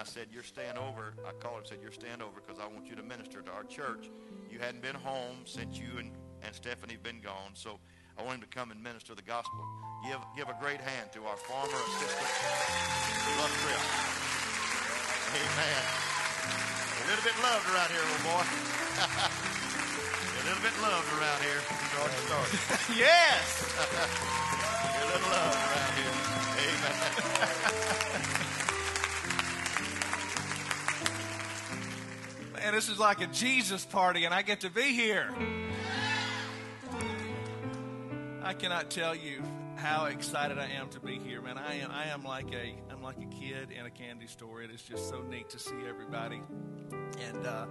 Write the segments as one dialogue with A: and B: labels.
A: I said, You're staying over. I called him and said, You're staying over because I want you to minister to our church. You hadn't been home since you and, and Stephanie been gone, so I want him to come and minister the gospel. Give, give a great hand to our former assistant, Love Tripp. Amen. A little bit loved around here, little boy. a little bit loved around here.
B: Yes.
A: A little loved around here. Amen.
B: Man, this is like a Jesus party, and I get to be here. I cannot tell you how excited I am to be here, man. I am, I am like a, I'm like a kid in a candy store. It is just so neat to see everybody, and uh,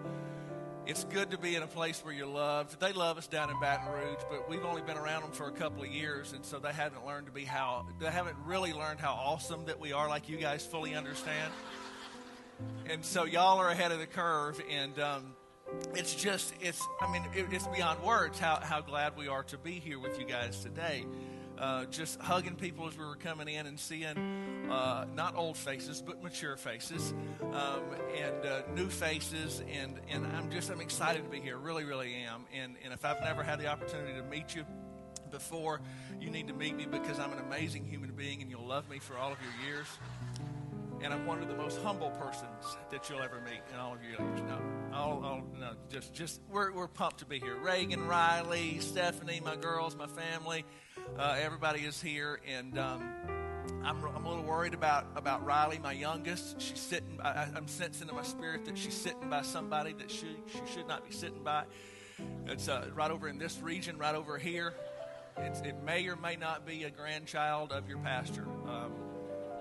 B: it's good to be in a place where you're loved. They love us down in Baton Rouge, but we've only been around them for a couple of years, and so they haven't learned to be how, they haven't really learned how awesome that we are, like you guys fully understand. And so y'all are ahead of the curve, and um, it's just it's I mean it, it's beyond words how how glad we are to be here with you guys today. Uh, just hugging people as we were coming in and seeing uh, not old faces but mature faces um, and uh, new faces and and I'm just I'm excited to be here. Really really am. And and if I've never had the opportunity to meet you before you need to meet me because I'm an amazing human being and you'll love me for all of your years and I'm one of the most humble persons that you'll ever meet in all of your years. No, all, all, no, just, just we're, we're pumped to be here. Reagan, Riley, Stephanie, my girls, my family, uh, everybody is here, and um, I'm, I'm a little worried about about Riley, my youngest. She's sitting. I, I'm sensing in my spirit that she's sitting by somebody that she she should not be sitting by. It's uh, right over in this region, right over here. It's, it may or may not be a grandchild of your pastor. Um,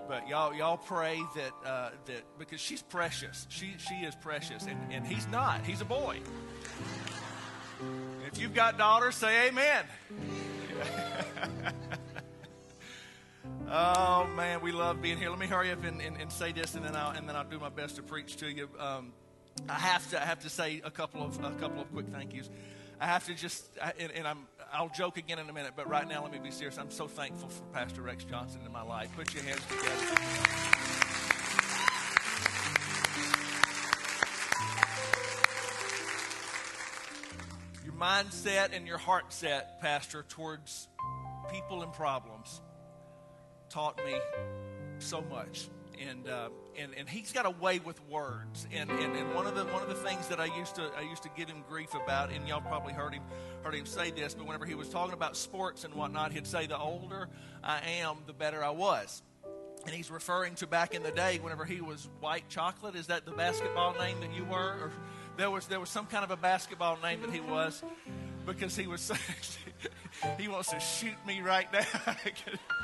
B: but y'all y'all pray that uh, that because she's precious. She she is precious and, and he's not. He's a boy. If you've got daughters say amen. Oh man we love being here. Let me hurry up and, and, and, say this and then I'll and then I'll do my best to preach to you. Um, I have to I have to say a couple of a couple of quick thank yous. I have to just and, and I'm I'll joke again in a minute, but right now, let me be serious. I'm so thankful for Pastor Rex Johnson in my life. Put your hands together. Your mindset and your heart set, Pastor, towards people and problems taught me so much. And, uh, and and he's got a way with words. And, and and one of the one of the that I used to I used to give him grief about, and y'all probably heard him heard him say this, but whenever he was talking about sports and whatnot, he'd say, "The older I am, the better I was." And he's referring to back in the day whenever he was white chocolate. Is that the basketball name that you were? Or there was there was some kind of a basketball name that he was because he was he wants to shoot me right now.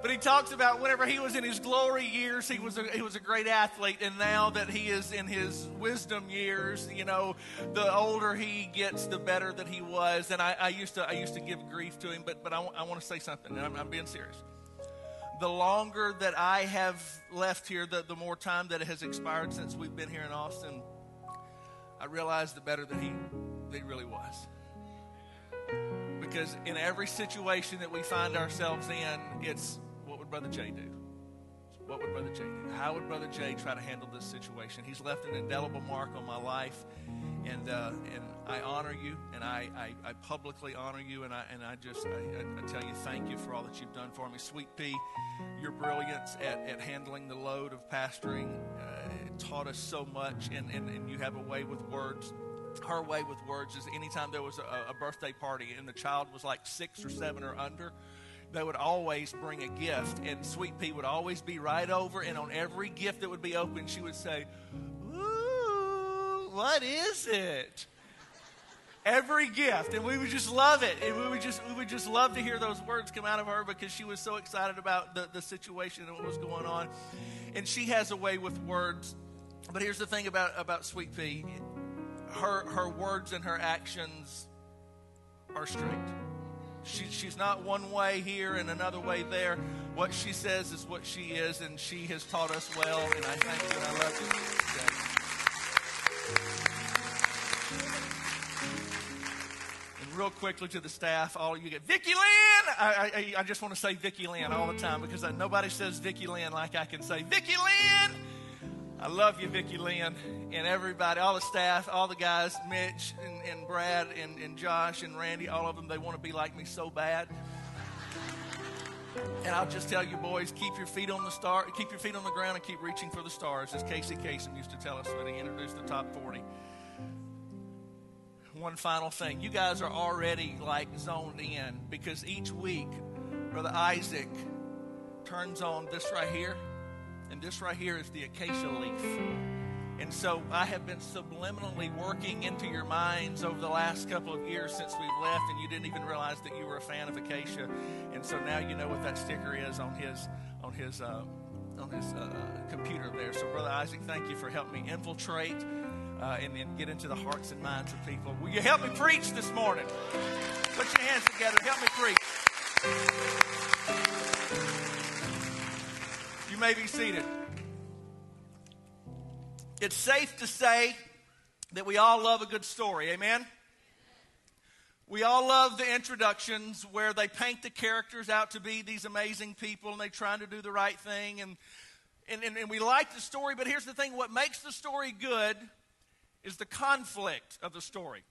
B: But he talks about whenever he was in his glory years, he was a, he was a great athlete, and now that he is in his wisdom years, you know, the older he gets, the better that he was. And I, I used to I used to give grief to him, but but I, I want to say something, and I'm, I'm, being serious. The longer that I have left here, the, the more time that has expired since we've been here in Austin, I realize the better that he that he really was because in every situation that we find ourselves in, it's would Brother Jay do? What would Brother Jay do? How would Brother Jay try to handle this situation? He's left an indelible mark on my life, and uh, and I honor you, and I, I, I, publicly honor you, and I and I just I, I, tell you thank you for all that you've done for me, Sweet Pea. Your brilliance at, at handling the load of pastoring uh, taught us so much, and, and, and you have a way with words her way with words is anytime there was a, a, birthday party and the child was like six or seven or under, they would always bring a gift. And Sweet Pea would always be right over, and on every gift that would be opened, she would say, Ooh, what is it? every gift and we would just love it and we would just we would just love to hear those words come out of her because she was so excited about the, the situation and what was going on and she has a way with words but here's the thing about about sweet pea her her words and her actions are straight she, she's not one way here and another way there what she says is what she is and she has taught us well and i thank you and i love you And real quickly to the staff, all you get Vicki Lynn. I, I, I just want to say Vicki Lynn all the time because nobody says Vicki Lynn like I can say Vicki Lynn. I love you, Vicki Lynn, and everybody, all the staff, all the guys, Mitch and, and Brad and, and Josh and Randy, all of them, they want to be like me so bad. And I'll just tell you, boys, keep your feet on the star, keep your feet on the ground, and keep reaching for the stars, as Casey Kasem used to tell us when he introduced the top 40 one final thing. You guys are already like zoned in because each week, Brother Isaac turns on this right here, and this right here is the acacia leaf. And so I have been subliminally working into your minds over the last couple of years since we've left, and you didn't even realize that you were a fan of acacia. And so now you know what that sticker is on his on his uh, on his uh, computer there. So, Brother Isaac, thank you for helping me infiltrate uh, and then get into the hearts and minds of people. Will you help me preach this morning? Put your hands together. Help me preach. You may be seated. It's safe to say that we all love a good story. Amen? We all love the introductions where they paint the characters out to be these amazing people and they're trying to do the right thing. And, and, and, and we like the story, but here's the thing what makes the story good is the conflict of the story.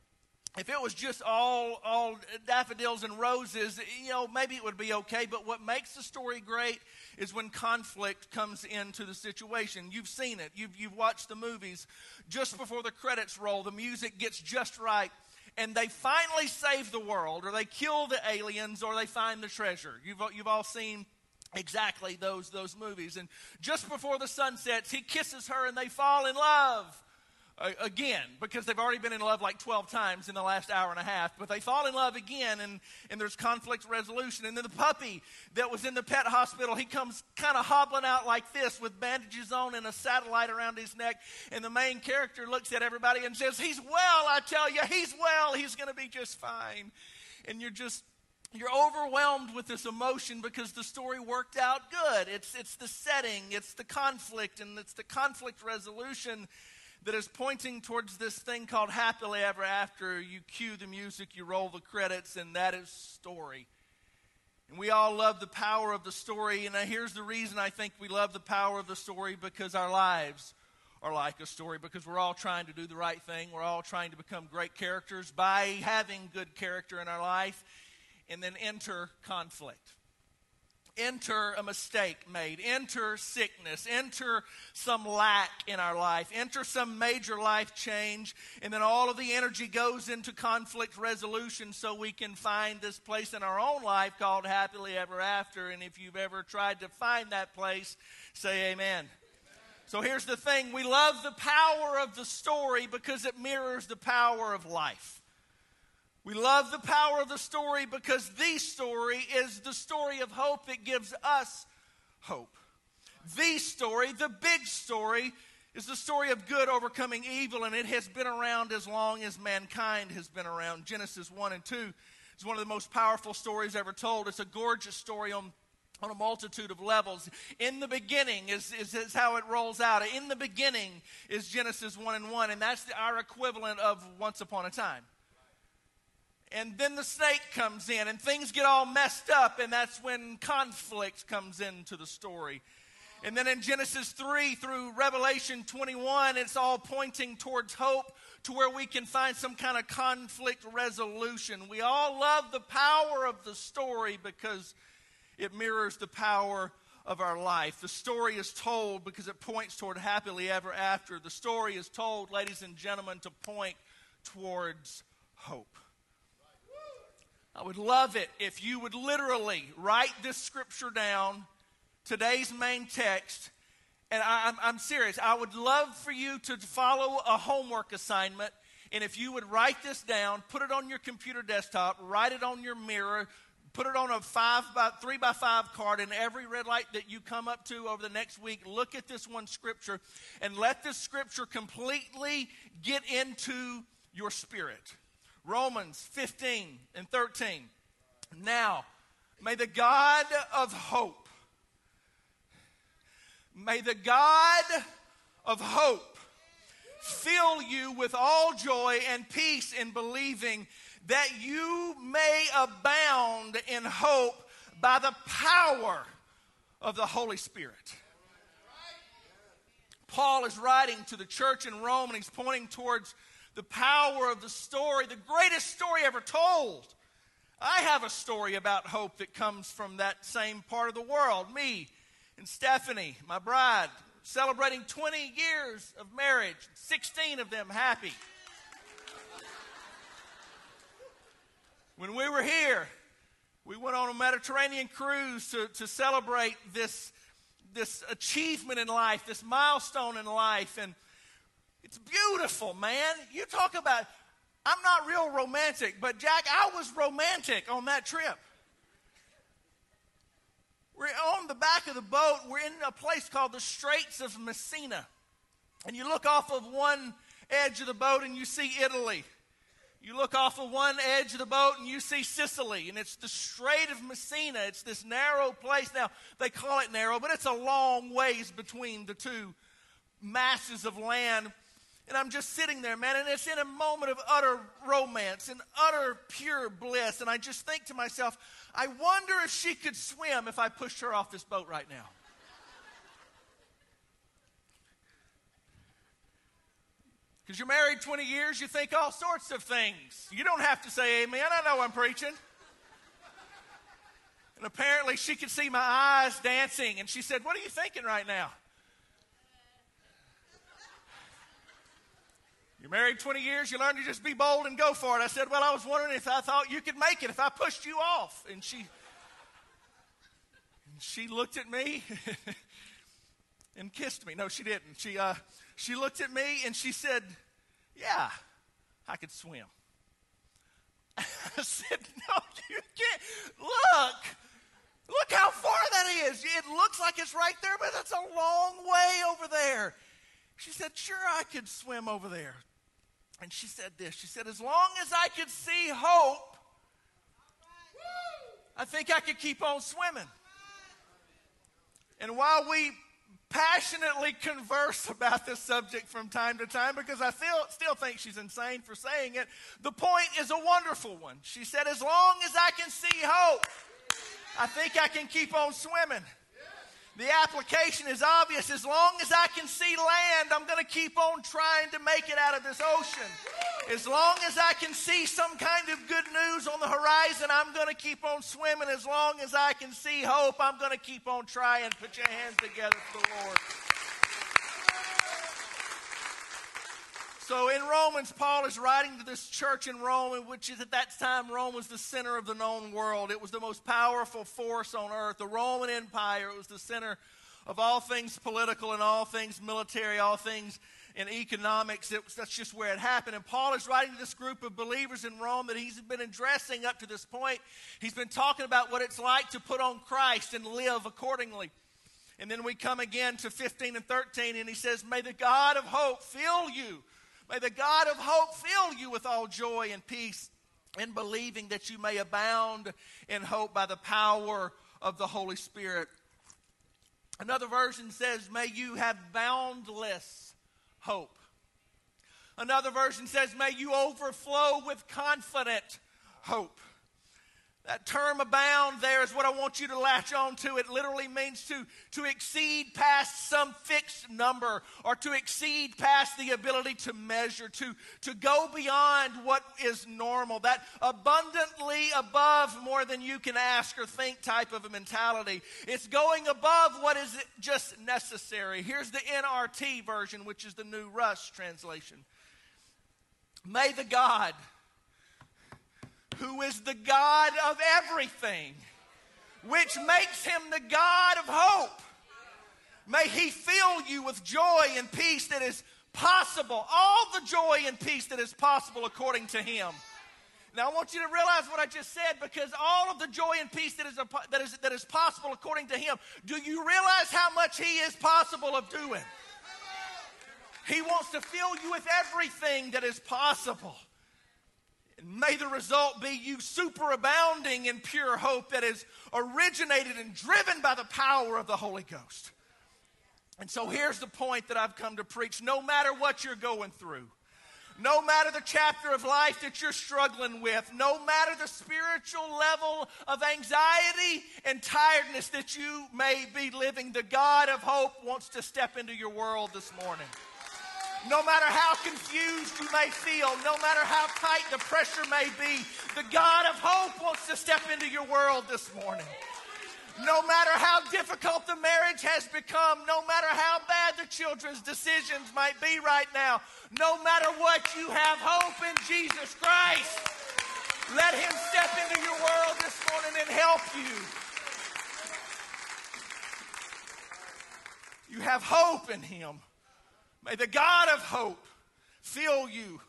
B: If it was just all, all daffodils and roses, you know, maybe it would be okay. But what makes the story great is when conflict comes into the situation. You've seen it. You've, you've watched the movies. Just before the credits roll, the music gets just right and they finally save the world, or they kill the aliens, or they find the treasure. You've, you've all seen exactly those, those movies. And just before the sun sets, he kisses her and they fall in love Uh, again because they've already been in love like 12 times in the last hour and a half but they fall in love again and, and there's conflict resolution. And then the puppy that was in the pet hospital he comes kind of hobbling out like this with bandages on and a satellite around his neck. And the main character looks at everybody and says he's well i tell you he's well he's going to be just fine. And you're just you're overwhelmed with this emotion because the story worked out good. It's, it's the setting, it's the conflict, and it's the conflict resolution that is pointing towards this thing called happily ever after. You cue the music, you roll the credits, and that is story. And we all love the power of the story. And uh, here's the reason I think we love the power of the story because our lives are like a story, because we're all trying to do the right thing. We're all trying to become great characters by having good character in our life, and then enter conflict enter a mistake made, enter sickness, enter some lack in our life, enter some major life change, and then all of the energy goes into conflict resolution so we can find this place in our own life called happily ever after. And if you've ever tried to find that place, say amen. So here's the thing we love the power of the story because it mirrors the power of life. We love the power of the story because the story is the story of hope that gives us hope. The story, the big story, is the story of good overcoming evil, and it has been around as long as mankind has been around. Genesis 1 and 2 is one of the most powerful stories ever told. It's a gorgeous story on, on a multitude of levels. In the beginning is, is, is how it rolls out. In the beginning is Genesis 1 and 1, and that's the, our equivalent of once upon a time. And then the snake comes in, and things get all messed up, and that's when conflict comes into the story. And then in Genesis 3 through Revelation 21, it's all pointing towards hope to where we can find some kind of conflict resolution. We all love the power of the story because it mirrors the power of our life. The story is told because it points toward happily ever after. The story is told, ladies and gentlemen, to point towards hope. I would love it if you would literally write this scripture down, today's main text, and I, am serious. I would love for you to follow a homework assignment And if you would write this down, put it on your computer desktop, write it on your mirror, put it on a five by three by five card, and every red light that you come up to over the next week, look at this one scripture and let this scripture completely get into your spirit. Romans 15 and 13. Now, may the God of hope, may the God of hope fill you with all joy and peace in believing that you may abound in hope by the power of the Holy Spirit. Paul is writing to the church in Rome and he's pointing towards the power of the story, the greatest story ever told. I have a story about hope that comes from that same part of the world. Me and Stephanie, my bride, celebrating 20 years of marriage, 16 of them happy. When we were here, we went on a Mediterranean cruise to, to celebrate this, this achievement in life, this milestone in life. And it's beautiful, man. You talk about, I'm not real romantic, but Jack, I was romantic on that trip. We're on the back of the boat. We're in a place called the Straits of Messina. And you look off of one edge of the boat and you see Italy. You look off of one edge of the boat and you see Sicily, and it's the Strait of Messina. It's this narrow place. Now, they call it narrow, but it's a long ways between the two masses of land. And I'm just sitting there, man, and it's in a moment of utter romance and utter pure bliss. And I just think to myself, I wonder if she could swim if I pushed her off this boat right now. Because you're married 20 years, you think all sorts of things. You don't have to say amen. I know I'm preaching. And apparently she could see my eyes dancing, and she said, What are you thinking right now? You're married 20 years, you learned to just be bold and go for it. I said, Well, I was wondering if I thought you could make it if I pushed you off. And she, and she looked at me and kissed me. No, she didn't. She, uh, she looked at me and she said, Yeah, I could swim. I said, No, you can't. Look. Look how far that is. It looks like it's right there, but it's a long way over there. She said, Sure, I could swim over there. And she said this She said, As long as I could see hope, I think I could keep on swimming. And while we passionately converse about this subject from time to time because I feel, still think she's insane for saying it. The point is a wonderful one. She said, As long as I can see hope, I think I can keep on swimming. The application is obvious. As long as I can see land, I'm going to keep on trying to make it out of this ocean. As long as I can see some kind of good news on the horizon, I'm going to keep on swimming. As long as I can see hope, I'm going to keep on trying. Put your hands together for the Lord. So in Romans, Paul is writing to this church in Rome, which is at that time Rome was the center of the known world. It was the most powerful force on earth. The Roman Empire, it was the center of all things political and all things military, all things in economics. It, that's just where it happened. And Paul is writing to this group of believers in Rome that he's been addressing up to this point. He's been talking about what it's like to put on Christ and live accordingly. And then we come again to 15 and 13, and he says, May the God of hope fill you May the God of hope fill you with all joy and peace in believing that you may abound in hope by the power of the Holy Spirit. Another version says, May you have boundless hope. Another version says, May you overflow with confident hope. That term abound there is what I want you to latch on to. It literally means to, to exceed past some fixed number or to exceed past the ability to measure, to, to go beyond what is normal. That abundantly above more than you can ask or think type of a mentality. It's going above what is just necessary. Here's the NRT version, which is the New Rush translation. May the God who is the God of everything, which makes him the God of hope. May he fill you with joy and peace that is possible, all the joy and peace that is possible according to Him. Now, I want you to realize what I just said because all of the joy and peace that is, that is, that is possible according to Him, do you realize how much He is possible of doing? He wants to fill you with everything that is possible. May the result be you superabounding in pure hope that is originated and driven by the power of the Holy Ghost. And so here's the point that I've come to preach. No matter what you're going through, no matter the chapter of life that you're struggling with, no matter the spiritual level of anxiety and tiredness that you may be living, the God of hope wants to step into your world this morning. No matter how confused you may feel, no matter how tight the pressure may be, the God of hope wants to step into your world this morning. No matter how difficult the marriage has become, no matter how bad the children's decisions might be right now, no matter what, you have hope in Jesus Christ. Let Him step into your world this morning and help you. You have hope in Him. May the God of hope fill you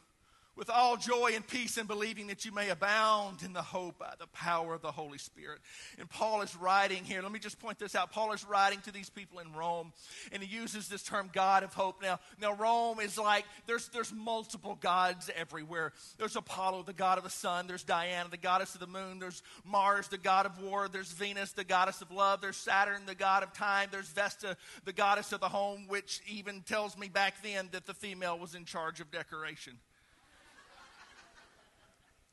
B: with all joy and peace in believing that you may abound in the hope by the power of the Holy Spirit. And Paul is writing here, let me just point this out. Paul is writing to these people in Rome, and he uses this term God of hope. Now, now Rome is like there's there's multiple gods everywhere. There's Apollo, the god of the sun, there's Diana, the goddess of the moon, there's Mars, the god of war, there's Venus, the goddess of love, there's Saturn, the god of time, there's Vesta, the goddess of the home, which even tells me back then that the female was in charge of decoration.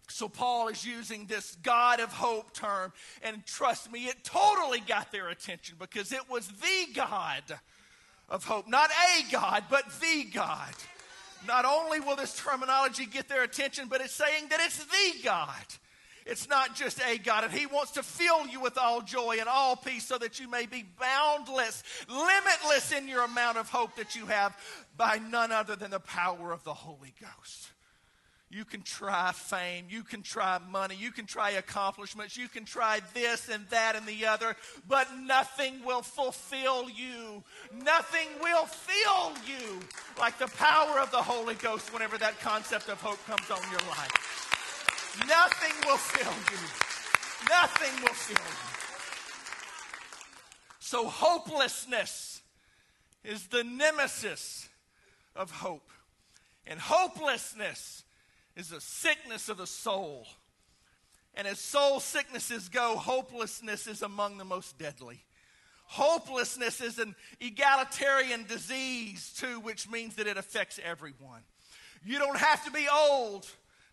B: So Paul is using this God of hope term, and trust me, it totally got their attention because it was the God of hope. Not a God, but the God. Not only will this terminology get their attention, but it's saying that it's the God. It's not just a God, and He wants to fill you with all joy and all peace so that you may be boundless, limitless in your amount of hope that you have by none other than the power of the Holy Ghost. You can try fame. You can try money. You can try accomplishments. You can try this and that and the other, but nothing will fulfill you. Nothing will fill you like the power of the Holy Ghost whenever that concept of hope comes on your life. Nothing will fill you. Nothing will fill you. So, hopelessness is the nemesis of hope. And hopelessness is a sickness of the soul. And as soul sicknesses go, hopelessness is among the most deadly. Hopelessness is an egalitarian disease, too, which means that it affects everyone. You don't have to be old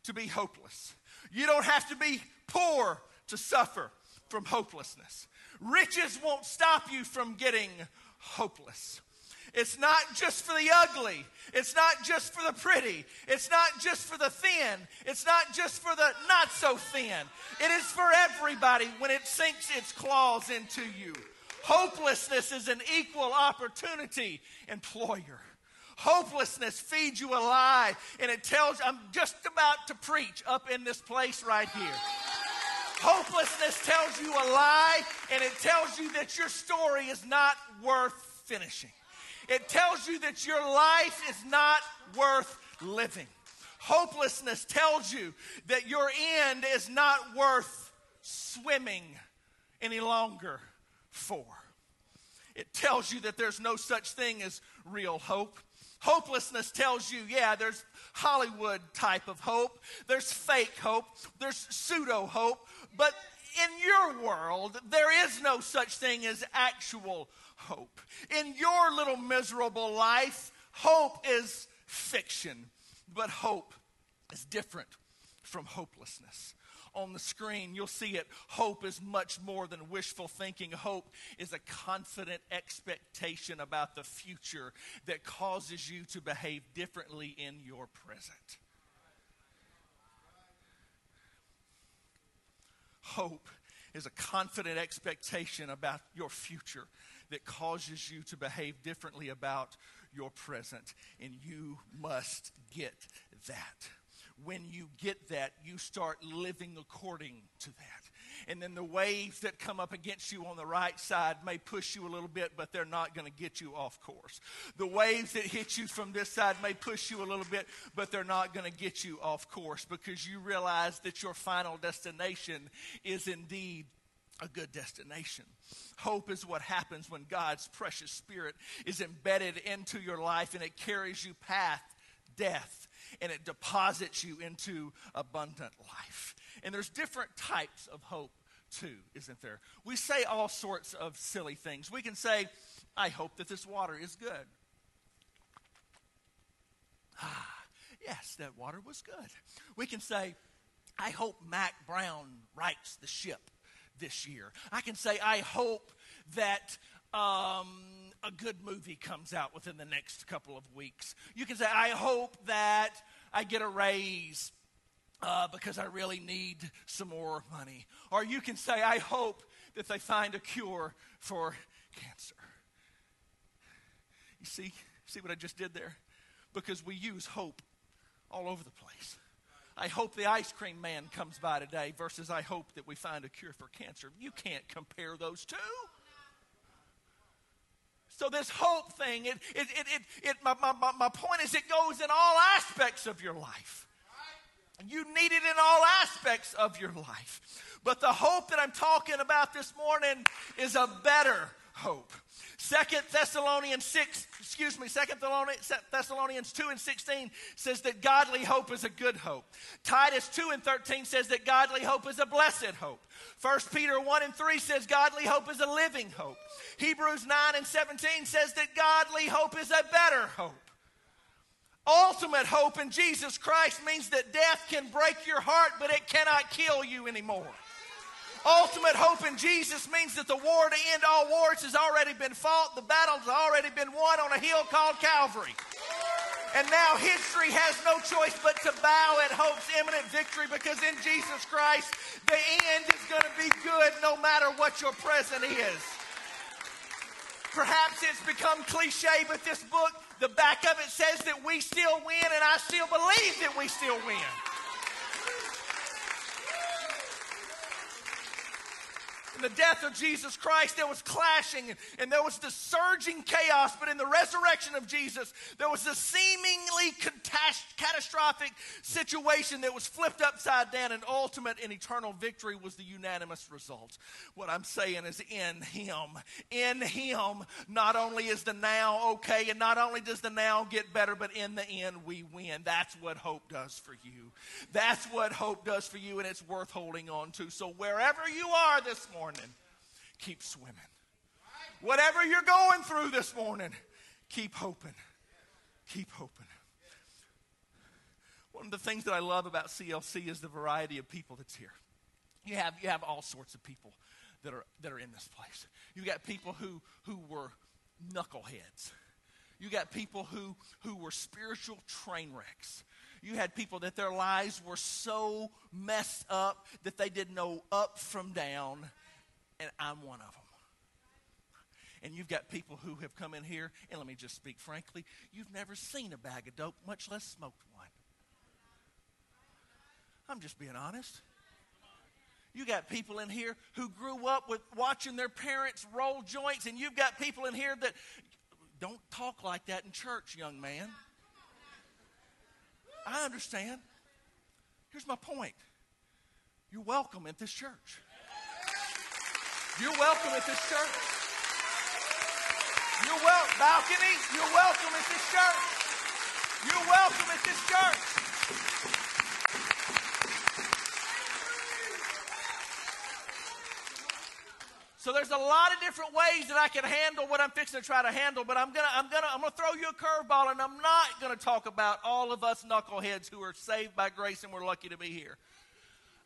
B: to be hopeless. You don't have to be poor to suffer from hopelessness. Riches won't stop you from getting hopeless. It's not just for the ugly. It's not just for the pretty. It's not just for the thin. It's not just for the not so thin. It is for everybody when it sinks its claws into you. Hopelessness is an equal opportunity employer. Hopelessness feeds you a lie, and it tells, I'm just about to preach up in this place right here. Hopelessness tells you a lie, and it tells you that your story is not worth finishing. It tells you that your life is not worth living. Hopelessness tells you that your end is not worth swimming any longer for. It tells you that there's no such thing as real hope. Hopelessness tells you, yeah, there's Hollywood type of hope, there's fake hope, there's pseudo hope, but in your world, there is no such thing as actual hope. In your little miserable life, hope is fiction, but hope is different from hopelessness. On the screen, you'll see it. Hope is much more than wishful thinking. Hope is a confident expectation about the future that causes you to behave differently in your present. Hope is a confident expectation about your future that causes you to behave differently about your present. And you must get that. When you get that, you start living according to that. And then the waves that come up against you on the right side may push you a little bit, but they're not going to get you off course. The waves that hit you from this side may push you a little bit, but they're not going to get you off course because you realize that your final destination is indeed a good destination. Hope is what happens when God's precious spirit is embedded into your life and it carries you past death and it deposits you into abundant life. And there's different types of hope too, isn't there? We say all sorts of silly things. We can say, I hope that this water is good. Ah, yes, that water was good. We can say, I hope Mack Brown rights the ship this year. I can say, I hope that um, a good movie comes out within the next couple of weeks. You can say, I hope that I get a raise uh, because I really need some more money. Or you can say, I hope that they find a cure for cancer. You see, see what I just did there? Because we use hope all over the place. I hope the ice cream man comes by today versus I hope that we find a cure for cancer. You can't compare those two. So this hope thing, it, it, it, it, my, my, my point is it goes in all aspects of your life. You need it in all aspects of your life. But the hope that I'm talking about this morning is a better hope. Second Thessalonians 6, excuse me, Second Thessalonians 2 and 16 says that godly hope is a good hope. Titus 2 and 13 says that godly hope is a blessed hope. 1 Peter 1 and 3 says godly hope is a living hope. Hebrews 9 and 17 says that godly hope is a better hope. Ultimate hope in Jesus Christ means that death can break your heart, but it cannot kill you anymore. Ultimate hope in Jesus means that the war to end all wars has already been fought, the battle's already been won on a hill called Calvary. And now history has no choice but to bow at hope's imminent victory because in Jesus Christ, the end is going to be good no matter what your present is. Perhaps it's become cliche, but this book, the back of it says that we still win, and I still believe that we still win. The death of Jesus Christ, there was clashing and, and there was the surging chaos. But in the resurrection of Jesus, there was a seemingly catastrophic situation that was flipped upside down, and ultimate and eternal victory was the unanimous result. What I'm saying is, in Him, in Him, not only is the now okay, and not only does the now get better, but in the end, we win. That's what hope does for you. That's what hope does for you, and it's worth holding on to. So, wherever you are this morning, morning, keep swimming. Whatever you're going through this morning, keep hoping. Keep hoping. One of the things that I love about CLC is the variety of people that's here. You have, you have all sorts of people that are, that are in this place. You got people who, who were knuckleheads. You got people who, who were spiritual train wrecks. You had people that their lives were so messed up that they didn't know up from down and I'm one of them. And you've got people who have come in here, and let me just speak frankly, you've never seen a bag of dope, much less smoked one. I'm just being honest. You got people in here who grew up with watching their parents roll joints, and you've got people in here that don't talk like that in church, young man. I understand. Here's my point you're welcome at this church. You're welcome at this church. You're welcome, balcony. You're welcome at this church. You're welcome at this church. So there's a lot of different ways that I can handle what I'm fixing to try to handle, but I'm gonna I'm gonna I'm gonna throw you a curveball, and I'm not gonna talk about all of us knuckleheads who are saved by grace and we're lucky to be here.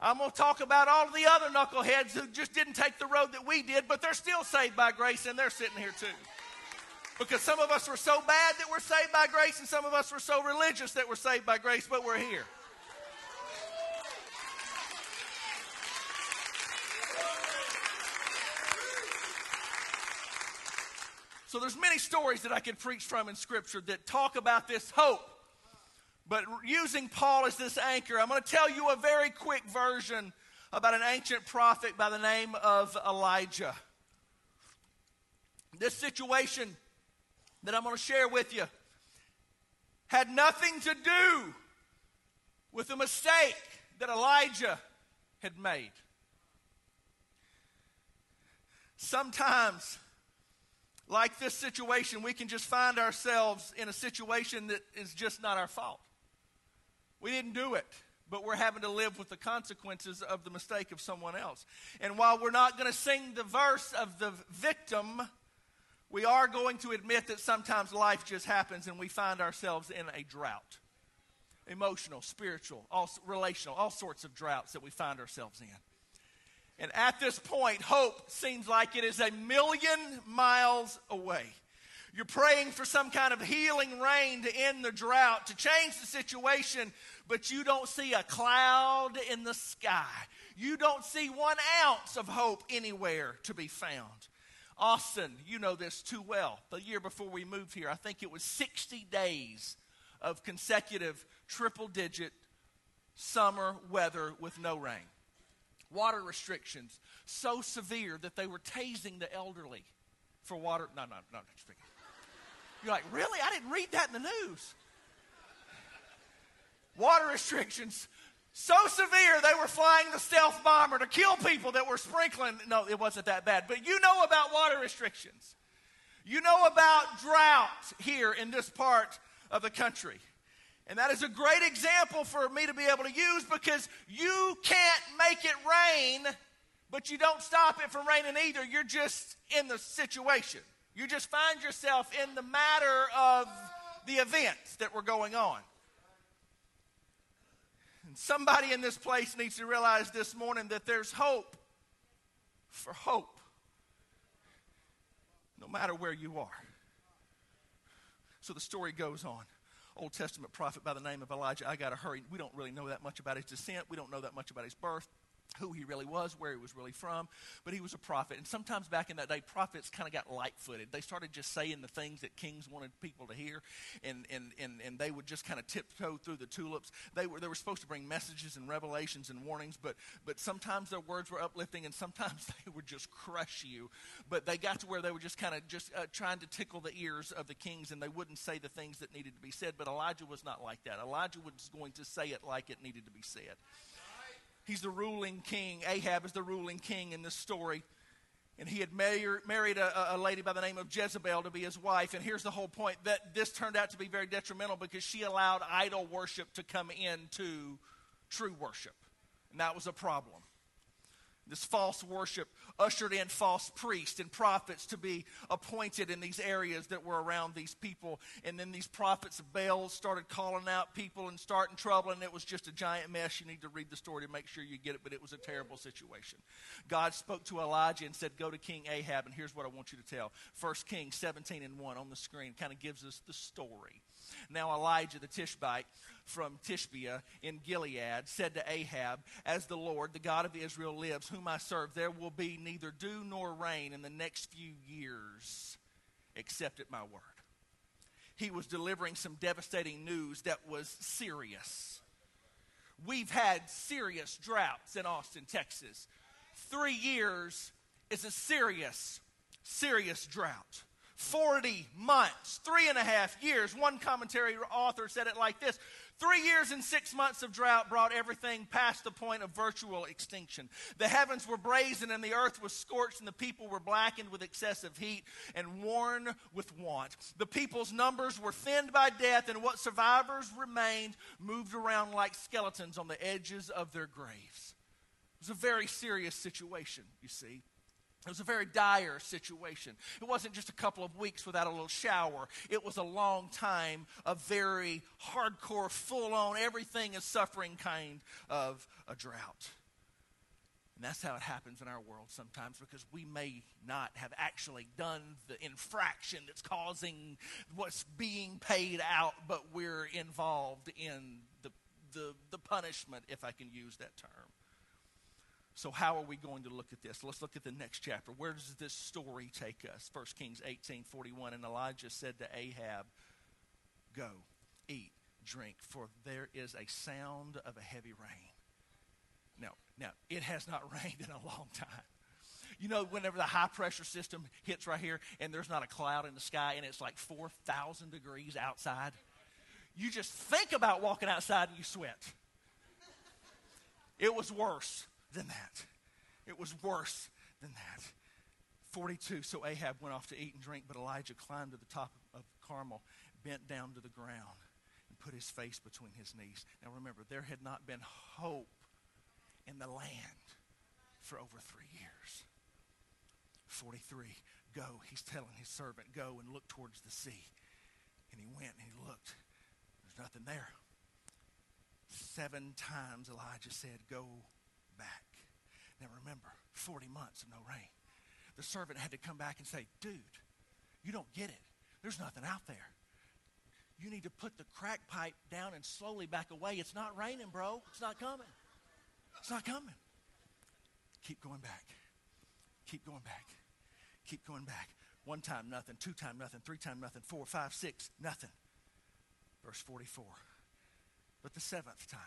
B: I'm going to talk about all the other knuckleheads who just didn't take the road that we did, but they're still saved by grace and they're sitting here too. Because some of us were so bad that we're saved by grace, and some of us were so religious that we're saved by grace, but we're here. So there's many stories that I could preach from in Scripture that talk about this hope but using Paul as this anchor, I'm going to tell you a very quick version about an ancient prophet by the name of Elijah. This situation that I'm going to share with you had nothing to do with the mistake that Elijah had made. Sometimes, like this situation, we can just find ourselves in a situation that is just not our fault. We didn't do it, but we're having to live with the consequences of the mistake of someone else. And while we're not going to sing the verse of the victim, we are going to admit that sometimes life just happens and we find ourselves in a drought emotional, spiritual, all, relational, all sorts of droughts that we find ourselves in. And at this point, hope seems like it is a million miles away. You're praying for some kind of healing rain to end the drought, to change the situation, but you don't see a cloud in the sky. You don't see one ounce of hope anywhere to be found. Austin, you know this too well. The year before we moved here, I think it was 60 days of consecutive triple digit summer weather with no rain water restrictions so severe that they were tasing the elderly for water. No, no, no, speaking. You're like, really? I didn't read that in the news. Water restrictions so severe they were flying the stealth bomber to kill people that were sprinkling. No, it wasn't that bad. But you know about water restrictions. You know about drought here in this part of the country. And that is a great example for me to be able to use because you can't make it rain, but you don't stop it from raining either. You're just in the situation. You just find yourself in the matter of the events that were going on. And somebody in this place needs to realize this morning that there's hope for hope, no matter where you are. So the story goes on. Old Testament prophet by the name of Elijah. I got to hurry. We don't really know that much about his descent. We don't know that much about his birth who he really was, where he was really from, but he was a prophet. And sometimes back in that day, prophets kind of got light footed. They started just saying the things that kings wanted people to hear, and, and, and, and they would just kind of tiptoe through the tulips. They were, they were supposed to bring messages and revelations and warnings, but, but sometimes their words were uplifting and sometimes they would just crush you. But they got to where they were just kind of just uh, trying to tickle the ears of the kings and they wouldn't say the things that needed to be said. But Elijah was not like that. Elijah was going to say it like it needed to be said. He's the ruling king. Ahab is the ruling king in this story. And he had married a, a, lady by the name of Jezebel to be his wife. And here's the whole point that this turned out to be very detrimental because she allowed idol worship to come into true worship. And that was a problem. This false worship ushered in false priests and prophets to be appointed in these areas that were around these people. And then these prophets of Baal started calling out people and starting trouble, and it was just a giant mess. You need to read the story to make sure you get it, but it was a terrible situation. God spoke to Elijah and said, Go to King Ahab, and here's what I want you to tell. 1 Kings 17 and 1 on the screen kind of gives us the story. Now, Elijah the Tishbite from Tishbe in Gilead said to Ahab, As the Lord, the God of Israel, lives, whom I serve, there will be neither dew nor rain in the next few years, except at my word. He was delivering some devastating news that was serious. We've had serious droughts in Austin, Texas. Three years is a serious, serious drought. 40 months, three and a half years. One commentary author said it like this Three years and six months of drought brought everything past the point of virtual extinction. The heavens were brazen and the earth was scorched, and the people were blackened with excessive heat and worn with want. The people's numbers were thinned by death, and what survivors remained moved around like skeletons on the edges of their graves. It was a very serious situation, you see. It was a very dire situation. It wasn't just a couple of weeks without a little shower. It was a long time of very hardcore, full on, everything is suffering kind of a drought. And that's how it happens in our world sometimes because we may not have actually done the infraction that's causing what's being paid out, but we're involved in the, the, the punishment, if I can use that term. So, how are we going to look at this? Let's look at the next chapter. Where does this story take us? 1 Kings 18 41. And Elijah said to Ahab, Go, eat, drink, for there is a sound of a heavy rain. Now, Now, it has not rained in a long time. You know, whenever the high pressure system hits right here and there's not a cloud in the sky and it's like 4,000 degrees outside, you just think about walking outside and you sweat. It was worse than that. It was worse than that. 42. So Ahab went off to eat and drink, but Elijah climbed to the top of Carmel, bent down to the ground, and put his face between his knees. Now remember, there had not been hope in the land for over three years. 43. Go. He's telling his servant, go and look towards the sea. And he went and he looked. There's nothing there. Seven times Elijah said, Go back. Now remember, 40 months of no rain. The servant had to come back and say, Dude, you don't get it. There's nothing out there. You need to put the crack pipe down and slowly back away. It's not raining, bro. It's not coming. It's not coming. Keep going back. Keep going back. Keep going back. One time, nothing. Two time, nothing. Three time, nothing. Four, five, six, nothing. Verse 44. But the seventh time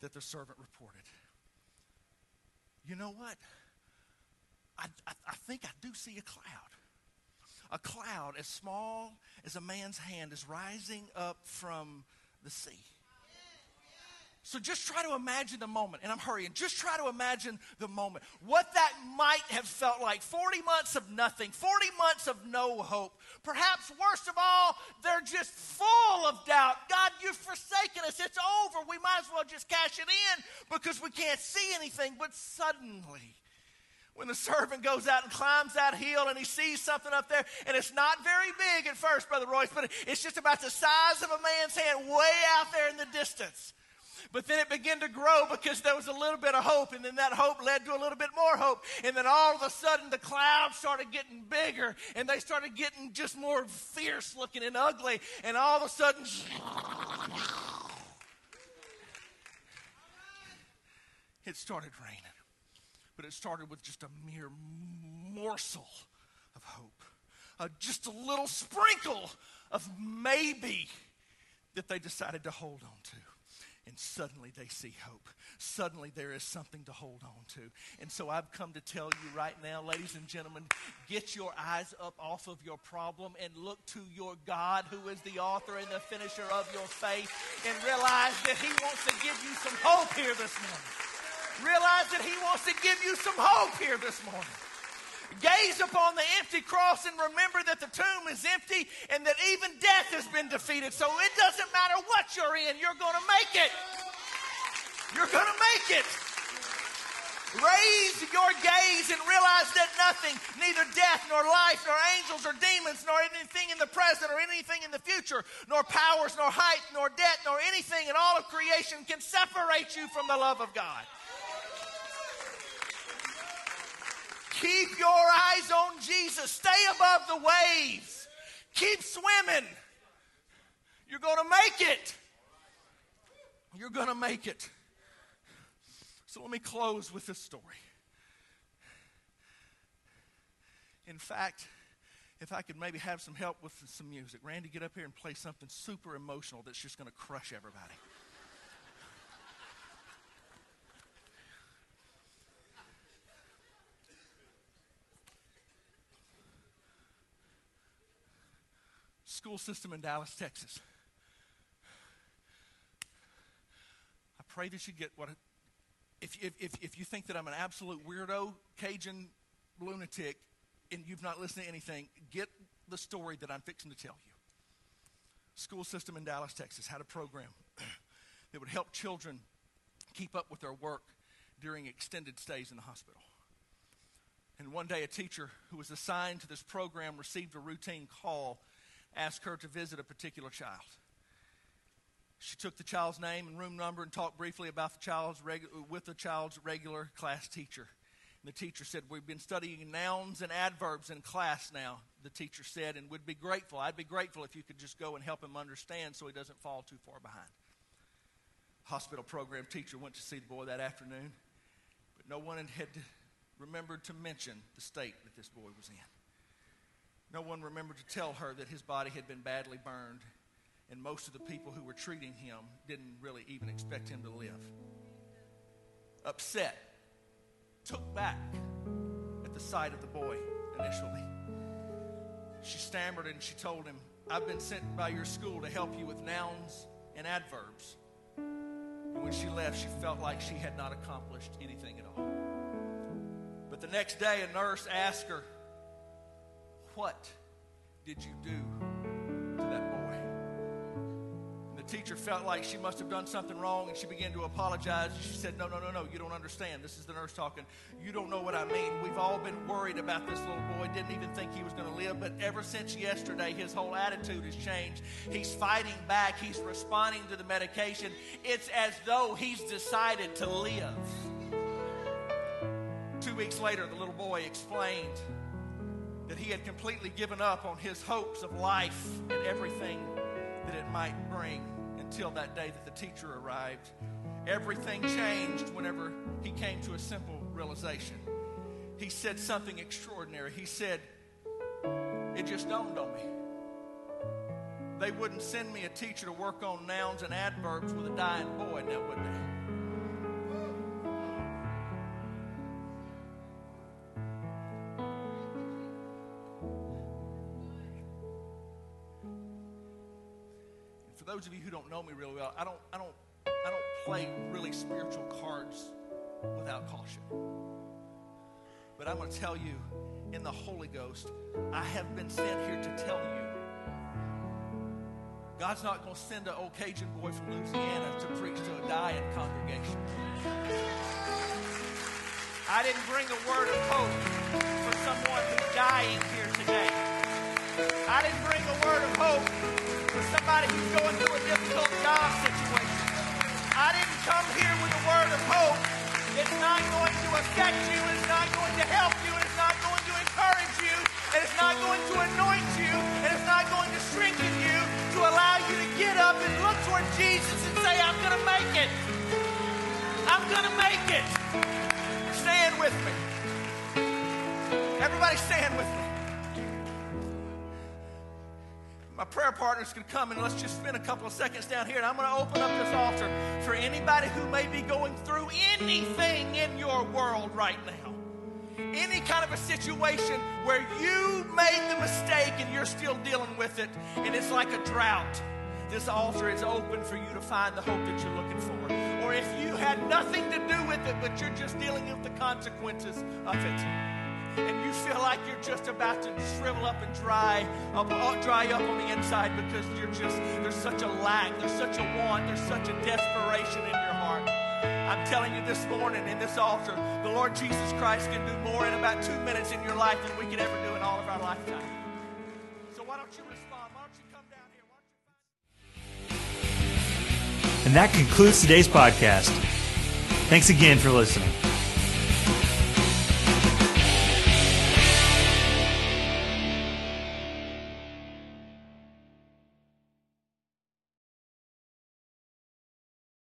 B: that the servant reported, you know what? I, I, I, think I do see a cloud. A cloud as small as a man's hand is rising up from the sea. So just try to imagine the moment, and I'm hurrying. Just try to imagine the moment. What that might have felt like 40 months of nothing, 40 months of no hope. Perhaps worst of all, they're just full of doubt. God, you've forsaken us. It's over. We might as well just cash it in because we can't see anything. But suddenly, when the servant goes out and climbs that hill and he sees something up there, and it's not very big at first, Brother Royce, but it's just about the size of a man's hand way out there in the distance. But then it began to grow because there was a little bit of hope, and then that hope led to a little bit more hope. And then all of a sudden, the clouds started getting bigger, and they started getting just more fierce looking and ugly. And all of a sudden, it started raining. But it started with just a mere morsel of hope, uh, just a little sprinkle of maybe that they decided to hold on to and suddenly they see hope. Suddenly there is something to hold on to. And so I've come to tell you right now, ladies and gentlemen, get your eyes up off of your problem and look to your God, who is the author and the finisher of your faith, and realize that He wants to give you some hope here this morning. Realize that He wants to give you some hope here this morning. Gaze upon the empty cross and remember that the tomb is empty and that even death has been defeated. So it doesn't matter what you're in, you're going to make it. You're going to make it. Raise your gaze and realize that nothing, neither death, nor life, nor angels, or demons, nor anything in the present, or anything in the future, nor powers, nor height, nor depth, nor anything in all of creation can separate you from the love of God. Keep your eyes on Jesus. Stay above the waves. Keep swimming. You're going to make it. You're going to make it. So let me close with this story. In fact, if I could maybe have some help with some music, Randy, get up here and play something super emotional that's just going to crush everybody. School system in Dallas, Texas. I pray that you get what. If, if, if, if you think that I'm an absolute weirdo, Cajun lunatic, and you've not listened to anything, get the story that I'm fixing to tell you. School system in Dallas, Texas had a program that would help children keep up with their work during extended stays in the hospital. And one day, a teacher who was assigned to this program received a routine call asked her to visit a particular child. She took the child's name and room number and talked briefly about the child's regu- with the child's regular class teacher. And the teacher said, We've been studying nouns and adverbs in class now, the teacher said, and would be grateful. I'd be grateful if you could just go and help him understand so he doesn't fall too far behind. Hospital program teacher went to see the boy that afternoon, but no one had remembered to mention the state that this boy was in. No one remembered to tell her that his body had been badly burned And most of the people who were treating him didn't really even expect him to live. Upset, took back at the sight of the boy initially. She stammered and she told him, I've been sent by your school to help you with nouns and adverbs. And when she left, she felt like she had not accomplished anything at all. But the next day, a nurse asked her, What did you do to that boy? And the teacher felt like she must have done something wrong and she began to apologize. She said, No, no, no, no, you don't understand. This is the nurse talking. You don't know what I mean. We've all been worried about this little boy, didn't even think he was going to live, but ever since yesterday, his whole attitude has changed. He's fighting back, he's responding to the medication. It's as though he's decided to live. Two weeks later, the little boy explained he had completely given up on his hopes of life and everything that it might bring until that day that the teacher arrived. Everything changed whenever he came to a simple realization. He said something extraordinary. He said, It just dawned on me. They wouldn't send me a teacher to work on nouns and adverbs with a dying boy now, would they? Know me really well, I don't, I don't, I don't play really spiritual cards without caution. But I'm going to tell you, in the Holy Ghost, I have been sent here to tell you. God's not going to send an old Cajun boy from Louisiana to preach to a dying congregation. I didn't bring a word of hope for someone who's dying here today. I didn't bring a word of hope for somebody who's going through a difficult job situation. I didn't come here with a word of hope. It's not going to affect you. It's not going to help you. It's not going to encourage you. And it's not going to anoint you. And it's not going to strengthen you to allow you to get up and look toward Jesus and say, I'm going to make it. I'm going to make it. Stand with me. Everybody stand with me prayer partners can come and let's just spend a couple of seconds down here and I'm going to open up this altar for anybody who may be going through anything in your world right now. Any kind of a situation where you made the mistake and you're still dealing with it and it's like a drought. This altar is open for you to find the hope that you're looking for. Or if you had nothing to do with it, but you're just dealing with the consequences of it and you feel like you're just about to shrivel up and dry up, uh, dry up on the inside because you're just there's such a lack, there's such a want, there's such a desperation in your heart. I'm telling you this morning in this altar, the Lord Jesus Christ can do more in about two minutes in your life than we could ever do in all of our lifetime. So why don't you respond? Why don't you come down here?
C: And that concludes today's podcast. Thanks again for listening.